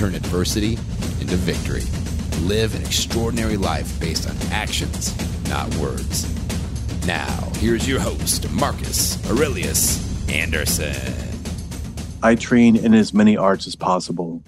turn adversity into victory. Live an extraordinary life based on actions, not words. Now, here's your host, Marcus Aurelius Anderson. I train in as many arts as possible.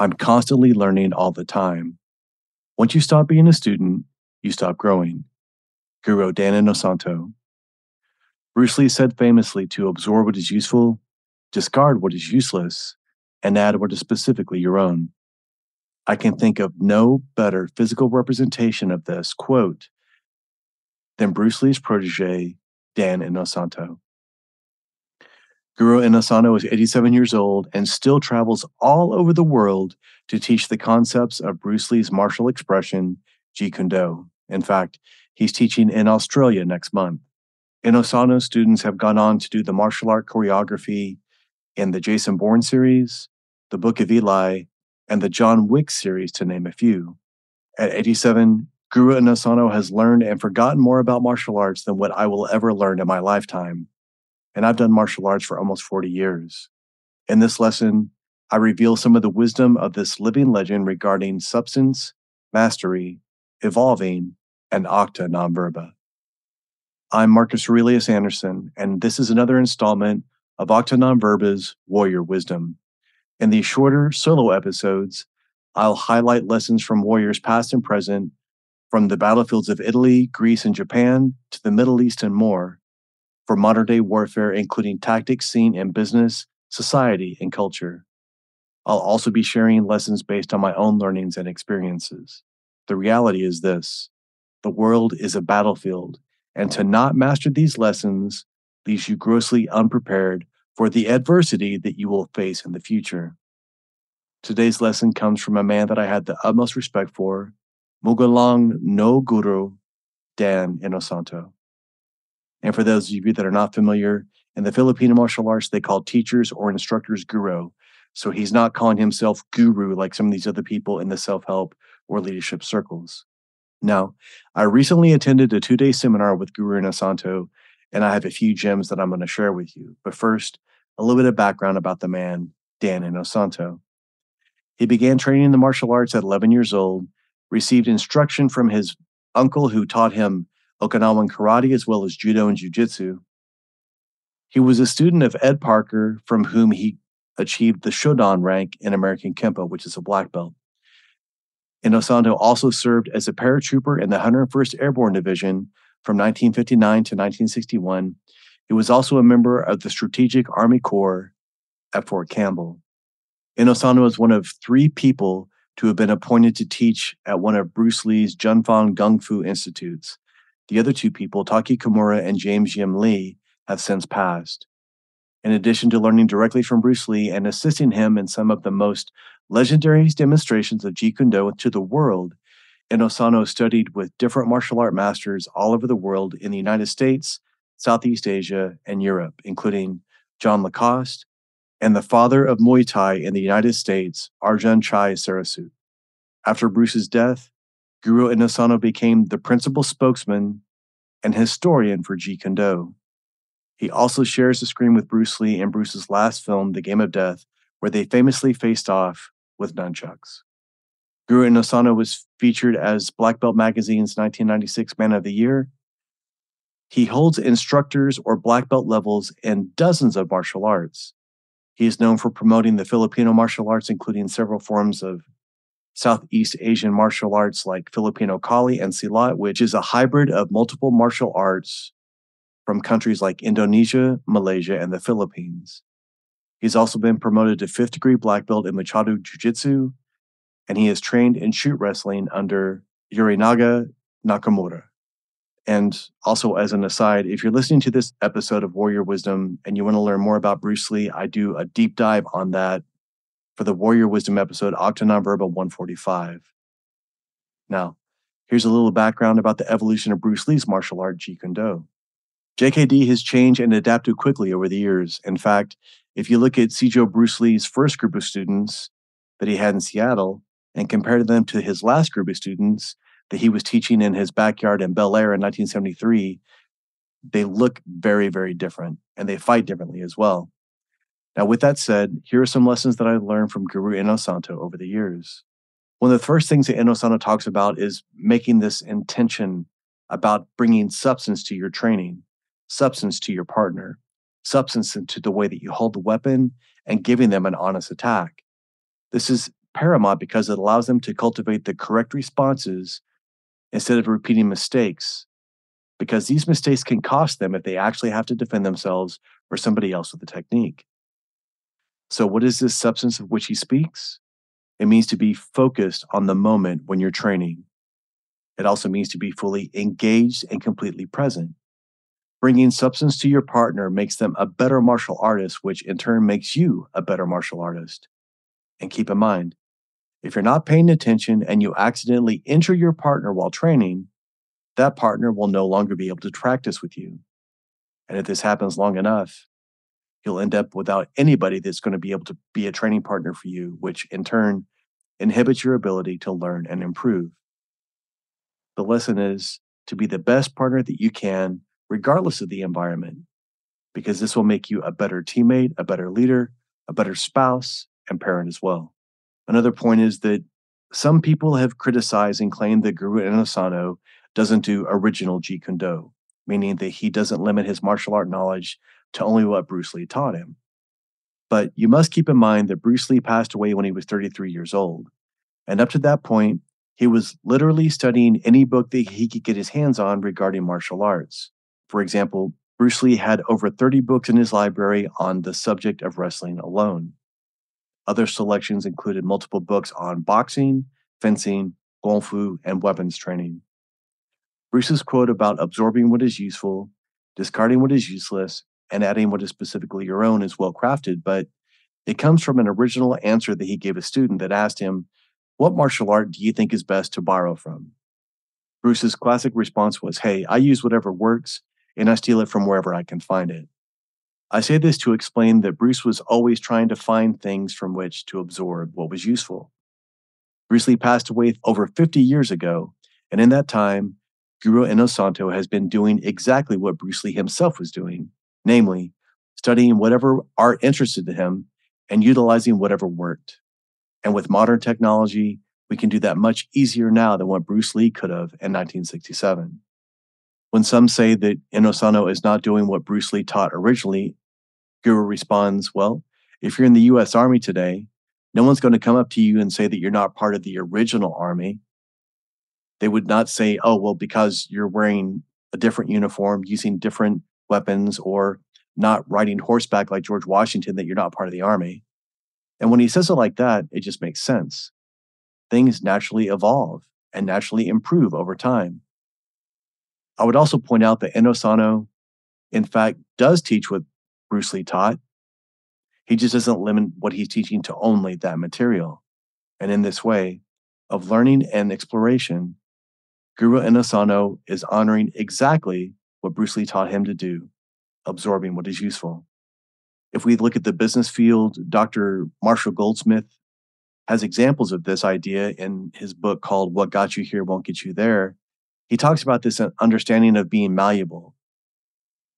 I'm constantly learning all the time. Once you stop being a student, you stop growing. Guro Dan Inosanto. Bruce Lee said famously to absorb what is useful, discard what is useless, and what is specifically your own. I can think of no better physical representation of this quote than Bruce Lee's protege, Dan Inosanto. Guru Inosanto is 87 years old and still travels all over the world to teach the concepts of Bruce Lee's martial expression, Jeet Kune Do. In fact, he's teaching in Australia next month. Inosanto students have gone on to do the martial art choreography in the Jason Bourne series, the Book of Eli, and the John Wick series, to name a few. At 87, Guro Inosanto has learned and forgotten more about martial arts than what I will ever learn in my lifetime. And I've done martial arts for almost 40 years. In this lesson, I reveal some of the wisdom of this living legend regarding substance, mastery, evolving, and acta non verba. I'm Marcus Aurelius Anderson, and this is another installment of Acta Verba's Warrior Wisdom. In these shorter solo episodes, I'll highlight lessons from warriors past and present, from the battlefields of Italy, Greece, and Japan to the Middle East and more, for modern day warfare, including tactics seen in business, society, and culture. I'll also be sharing lessons based on my own learnings and experiences. The reality is this the world is a battlefield and to not master these lessons leaves you grossly unprepared for the adversity that you will face in the future. Today's lesson comes from a man that I had the utmost respect for, Magulang no Guru Dan Inosanto. And for those of you that are not familiar, in the Filipino martial arts, they call teachers or instructors guro. So he's not calling himself guru like some of these other people in the self help or leadership circles. Now, I recently attended a two day seminar with Guro Inosanto, and I have a few gems that I'm going to share with you. But first, a little bit of background about the man, Dan Inosanto. He began training in the martial arts at 11 years old, received instruction from his uncle who taught him Okinawan karate as well as judo and jujitsu. He was a student of Ed Parker, from whom he achieved the Shodan rank in American Kenpo, which is a black belt. Inosanto also served as a paratrooper in the 101st Airborne Division from 1959 to 1961. He was also a member of the Strategic Army Corps at Fort Campbell. Inosanto is one of three people to have been appointed to teach at one of Bruce Lee's Jun Fan Gung Fu Institutes. The other two people, Taky Kimura and James Yimm Lee, have since passed. In addition to learning directly from Bruce Lee and assisting him in some of the most legendary demonstrations of Jeet Kune Do to the world, Inosanto studied with different martial art masters all over the world in the United States, Southeast Asia, and Europe, including John Lacoste and the father of Muay Thai in the United States, Ajarn Chai Sirisute. After Bruce's death, Guru Inosanto became the principal spokesman and historian for Jeet Kune Do. He also shares the screen with Bruce Lee in Bruce's last film, The Game of Death, where they famously faced off with nunchucks. Guru Inosanto was featured as Black Belt Magazine's 1996 Man of the Year. He holds instructors or black belt levels in dozens of martial arts. He is known for promoting the Filipino martial arts, including several forms of Southeast Asian martial arts like Filipino Kali and Silat, which is a hybrid of multiple martial arts from countries like Indonesia, Malaysia, and the Philippines. He's also been promoted to fifth degree black belt in Machado Jiu Jitsu, and he is trained in shoot wrestling under Yorinaga Nakamura. And also, as an aside, if you're listening to this episode of Warrior Wisdom and you want to learn more about Bruce Lee, I do a deep dive on that for the Warrior Wisdom episode Acta Verba 145. Now, here's a little background about the evolution of Bruce Lee's martial art, Jeet Kune Do. JKD has changed and adapted quickly over the years. In fact, if you look at Sijo Bruce Lee's first group of students that he had in Seattle and compare them to his last group of students that he was teaching in his backyard in Bel Air in 1973, they look very, very different and they fight differently as well. Now, with that said, here are some lessons that I learned from Guru Inosanto over the years. One of the first things that Inosanto talks about is making this intention about bringing substance to your training, substance to your partner, substance into the way that you hold the weapon and giving them an honest attack. This is paramount because it allows them to cultivate the correct responses instead of repeating mistakes, because these mistakes can cost them if they actually have to defend themselves or somebody else with the technique. So, what is this substance of which he speaks? It means to be focused on the moment when you're training. It also means to be fully engaged and completely present. Bringing substance to your partner makes them a better martial artist, which in turn makes you a better martial artist. And keep in mind, if you're not paying attention and you accidentally injure your partner while training, that partner will no longer be able to practice with you. And if this happens long enough, you'll end up without anybody that's going to be able to be a training partner for you, which in turn inhibits your ability to learn and improve. The lesson is to be the best partner that you can, regardless of the environment, because this will make you a better teammate, a better leader, a better spouse, and parent as well. Another point is that some people have criticized and claimed that Guru Inosanto doesn't do original Jeet Kune Do, meaning that he doesn't limit his martial art knowledge to only what Bruce Lee taught him. But you must keep in mind that Bruce Lee passed away when he was 33 years old. And up to that point, he was literally studying any book that he could get his hands on regarding martial arts. For example, Bruce Lee had over 30 books in his library on the subject of wrestling alone. Other selections included multiple books on boxing, fencing, kung fu, and weapons training. Bruce's quote about absorbing what is useful, discarding what is useless, and adding what is specifically your own is well crafted, but it comes from an original answer that he gave a student that asked him, What martial art do you think is best to borrow from? Bruce's classic response was, Hey, I use whatever works and I steal it from wherever I can find it. I say this to explain that Bruce was always trying to find things from which to absorb what was useful. Bruce Lee passed away over 50 years ago, and in that time, Guru Inosanto has been doing exactly what Bruce Lee himself was doing namely, studying whatever art interested him and utilizing whatever worked. And with modern technology, we can do that much easier now than what Bruce Lee could have in 1967. When some say that Inosanto is not doing what Bruce Lee taught originally, Guru responds, Well, if you're in the US Army today, no one's going to come up to you and say that you're not part of the original Army. They would not say, Oh, well, because you're wearing a different uniform, using different weapons or not riding horseback like George Washington that you're not part of the army. And when he says it like that, it just makes sense. Things naturally evolve and naturally improve over time. I would also point out that Inosanto, in fact, does teach what Bruce Lee taught. He just doesn't limit what he's teaching to only that material. And in this way of learning and exploration, Guru Inosanto is honoring exactly what Bruce Lee taught him to do, absorbing what is useful. If we look at the business field, Dr. Marshall Goldsmith has examples of this idea in his book called What Got You Here Won't Get You There. He talks about this understanding of being malleable,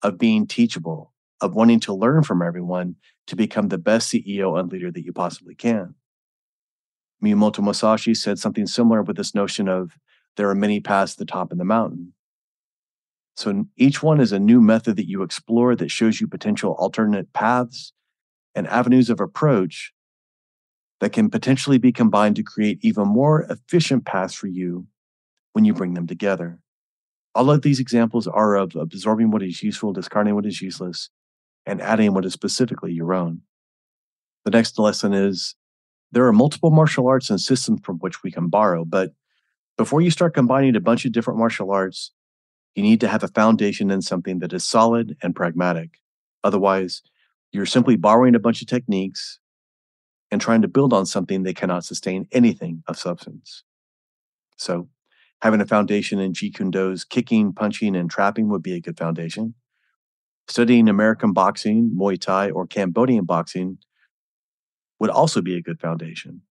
of being teachable, of wanting to learn from everyone to become the best CEO and leader that you possibly can. Miyamoto Musashi said something similar with this notion of there are many paths to the top of the mountain. So each one is a new method that you explore that shows you potential alternate paths and avenues of approach that can potentially be combined to create even more efficient paths for you when you bring them together. All of these examples are of absorbing what is useful, discarding what is useless, and adding what is specifically your own. The next lesson is there are multiple martial arts and systems from which we can borrow, but before you start combining a bunch of different martial arts, you need to have a foundation in something that is solid and pragmatic. Otherwise, you're simply borrowing a bunch of techniques and trying to build on something that cannot sustain anything of substance. So, having a foundation in Jeet Kune Do's kicking, punching, and trapping would be a good foundation. Studying American boxing, Muay Thai, or Cambodian boxing would also be a good foundation.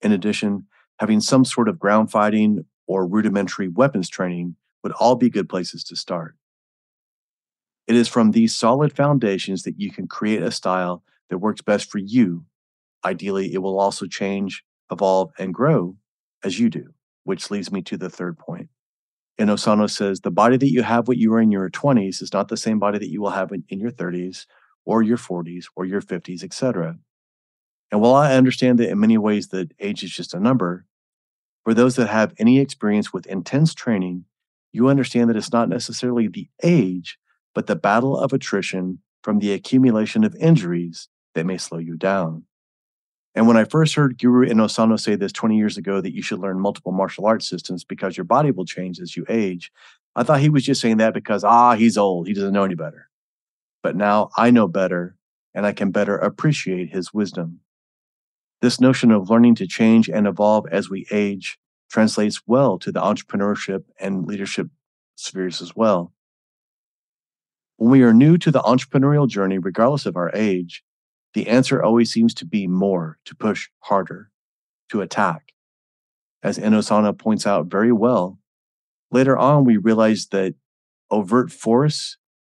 In addition, having some sort of ground fighting or rudimentary weapons training would all be good places to start. It is from these solid foundations that you can create a style that works best for you. Ideally, it will also change, evolve, and grow as you do, which leads me to the third point. Inosanto says the body that you have when you were in your 20s is not the same body that you will have in, in your 30s or your 40s or your 50s, etc. And while I understand that in many ways that age is just a number, for those that have any experience with intense training, you understand that it's not necessarily the age, but the battle of attrition from the accumulation of injuries that may slow you down. And when I first heard Guru Inosanto say this 20 years ago that you should learn multiple martial arts systems because your body will change as you age, I thought he was just saying that because, ah, he's old. He doesn't know any better. But now I know better and I can better appreciate his wisdom. This notion of learning to change and evolve as we age translates well to the entrepreneurship and leadership spheres as well. When we are new to the entrepreneurial journey, regardless of our age, the answer always seems to be more, to push harder, to attack. As Inosanto points out very well, later on we realize that overt force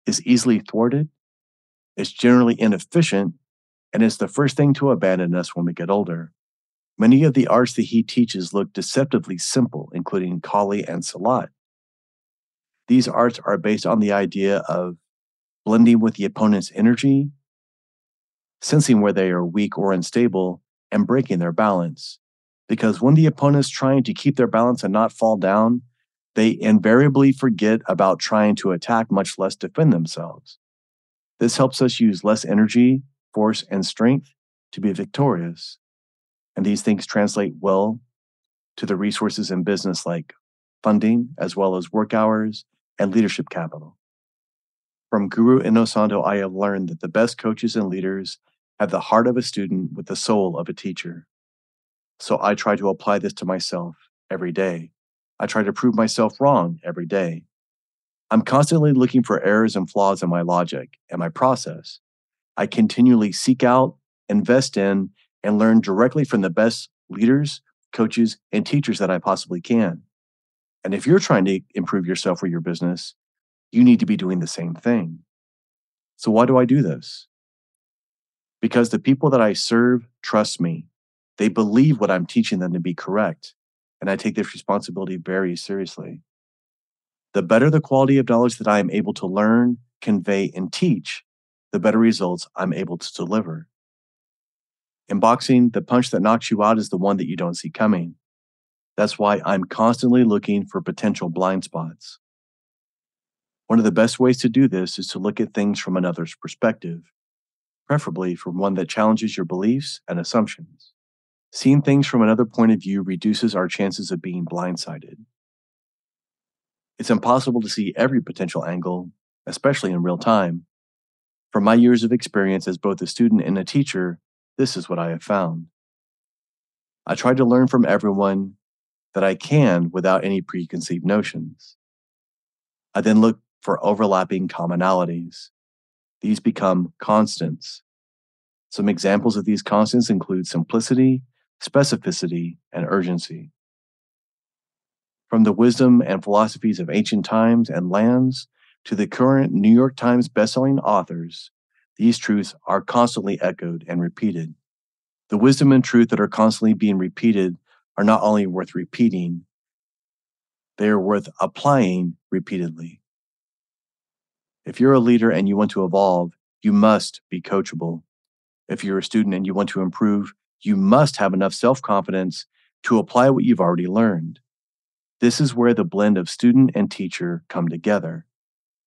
is easily thwarted, it's generally inefficient, and it's the first thing to abandon us when we get older. Many of the arts that he teaches look deceptively simple, including Kali and Silat. These arts are based on the idea of blending with the opponent's energy, sensing where they are weak or unstable, and breaking their balance. Because when the opponent is trying to keep their balance and not fall down, they invariably forget about trying to attack, much less defend themselves. This helps us use less energy force, and strength to be victorious. And these things translate well to the resources in business like funding, as well as work hours and leadership capital. From Guru Inosanto, I have learned that the best coaches and leaders have the heart of a student with the soul of a teacher. So I try to apply this to myself every day. I try to prove myself wrong every day. I'm constantly looking for errors and flaws in my logic and my process I continually seek out, invest in, and learn directly from the best leaders, coaches, and teachers that I possibly can. And if you're trying to improve yourself or your business, you need to be doing the same thing. So, why do I do this? Because the people that I serve trust me. They believe what I'm teaching them to be correct. And I take this responsibility very seriously. The better the quality of knowledge that I am able to learn, convey, and teach, the better results I'm able to deliver. In boxing, the punch that knocks you out is the one that you don't see coming. That's why I'm constantly looking for potential blind spots. One of the best ways to do this is to look at things from another's perspective, preferably from one that challenges your beliefs and assumptions. Seeing things from another point of view reduces our chances of being blindsided. It's impossible to see every potential angle, especially in real time, from my years of experience as both a student and a teacher, this is what I have found. I try to learn from everyone that I can without any preconceived notions. I then look for overlapping commonalities. These become constants. Some examples of these constants include simplicity, specificity, and urgency. From the wisdom and philosophies of ancient times and lands to the current New York Times bestselling authors, these truths are constantly echoed and repeated. The wisdom and truth that are constantly being repeated are not only worth repeating, they are worth applying repeatedly. If you're a leader and you want to evolve, you must be coachable. If you're a student and you want to improve, you must have enough self confidence to apply what you've already learned. This is where the blend of student and teacher come together.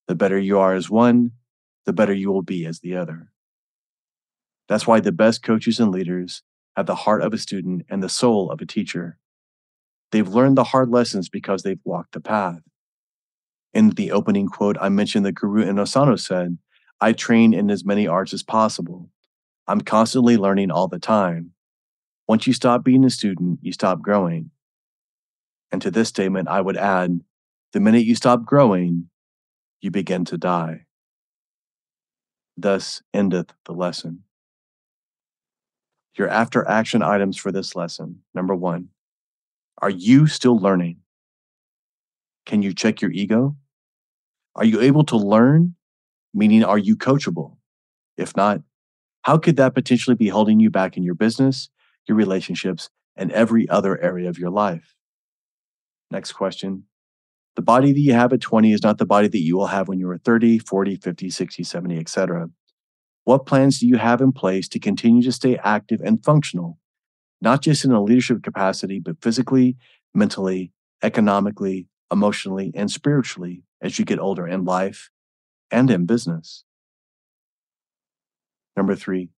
The better you are as one, the better you will be as the other. That's why the best coaches and leaders have the heart of a student and the soul of a teacher. They've learned the hard lessons because they've walked the path. In the opening quote, I mentioned that Guru Inosanto said, I train in as many arts as possible. I'm constantly learning all the time. Once you stop being a student, you stop growing. And to this statement, I would add the minute you stop growing, you begin to die. Thus endeth the lesson. Your after action items for this lesson. Number one, are you still learning? Can you check your ego? Are you able to learn? Meaning, are you coachable? If not, how could that potentially be holding you back in your business, your relationships, and every other area of your life? Next question. The body that you have at 20 is not the body that you will have when you are 30, 40, 50, 60, 70, etc. What plans do you have in place to continue to stay active and functional, not just in a leadership capacity, but physically, mentally, economically, emotionally, and spiritually as you get older in life and in business? Number three,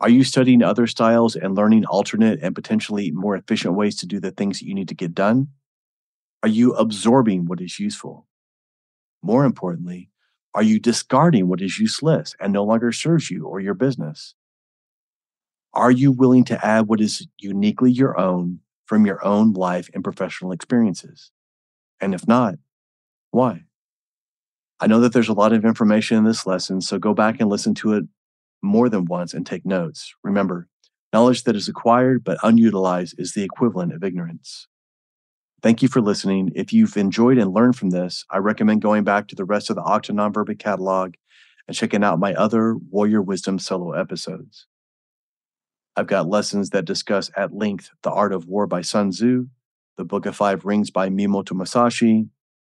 are you studying other styles and learning alternate and potentially more efficient ways to do the things that you need to get done? Are you absorbing what is useful? More importantly, are you discarding what is useless and no longer serves you or your business? Are you willing to add what is uniquely your own from your own life and professional experiences? And if not, why? I know that there's a lot of information in this lesson, so go back and listen to it more than once and take notes. Remember, knowledge that is acquired but unutilized is the equivalent of ignorance. Thank you for listening. If you've enjoyed and learned from this, I recommend going back to the rest of the Acta Non Verba catalog and checking out my other Warrior Wisdom solo episodes. I've got lessons that discuss at length The Art of War by Sun Tzu, The Book of Five Rings by Miyamoto Musashi,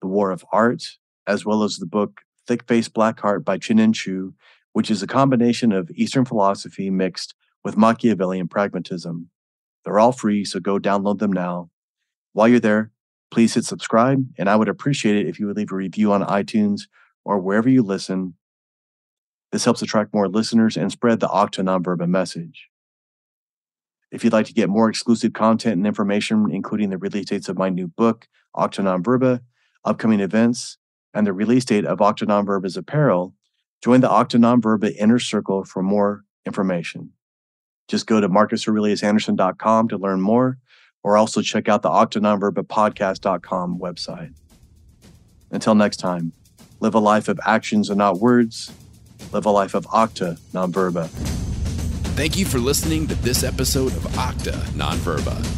The War of Art, as well as the book Thick Face Black Heart by Chin Chu, which is a combination of Eastern philosophy mixed with Machiavellian pragmatism. They're all free, so go download them now. While you're there, please hit subscribe, and I would appreciate it if you would leave a review on iTunes or wherever you listen. This helps attract more listeners and spread the Acta Non Verba message. If you'd like to get more exclusive content and information, including the release dates of my new book, Acta Non Verba, upcoming events, and the release date of Acta Non Verba's apparel, join the Acta Non Verba Inner Circle for more information. Just go to marcusaureliusanderson.com to learn more, or also check out the Acta Non Verba podcast.com website. Until next time, live a life of actions and not words. Live a life of Octa Nonverba. Thank you for listening to this episode of Octa Nonverba.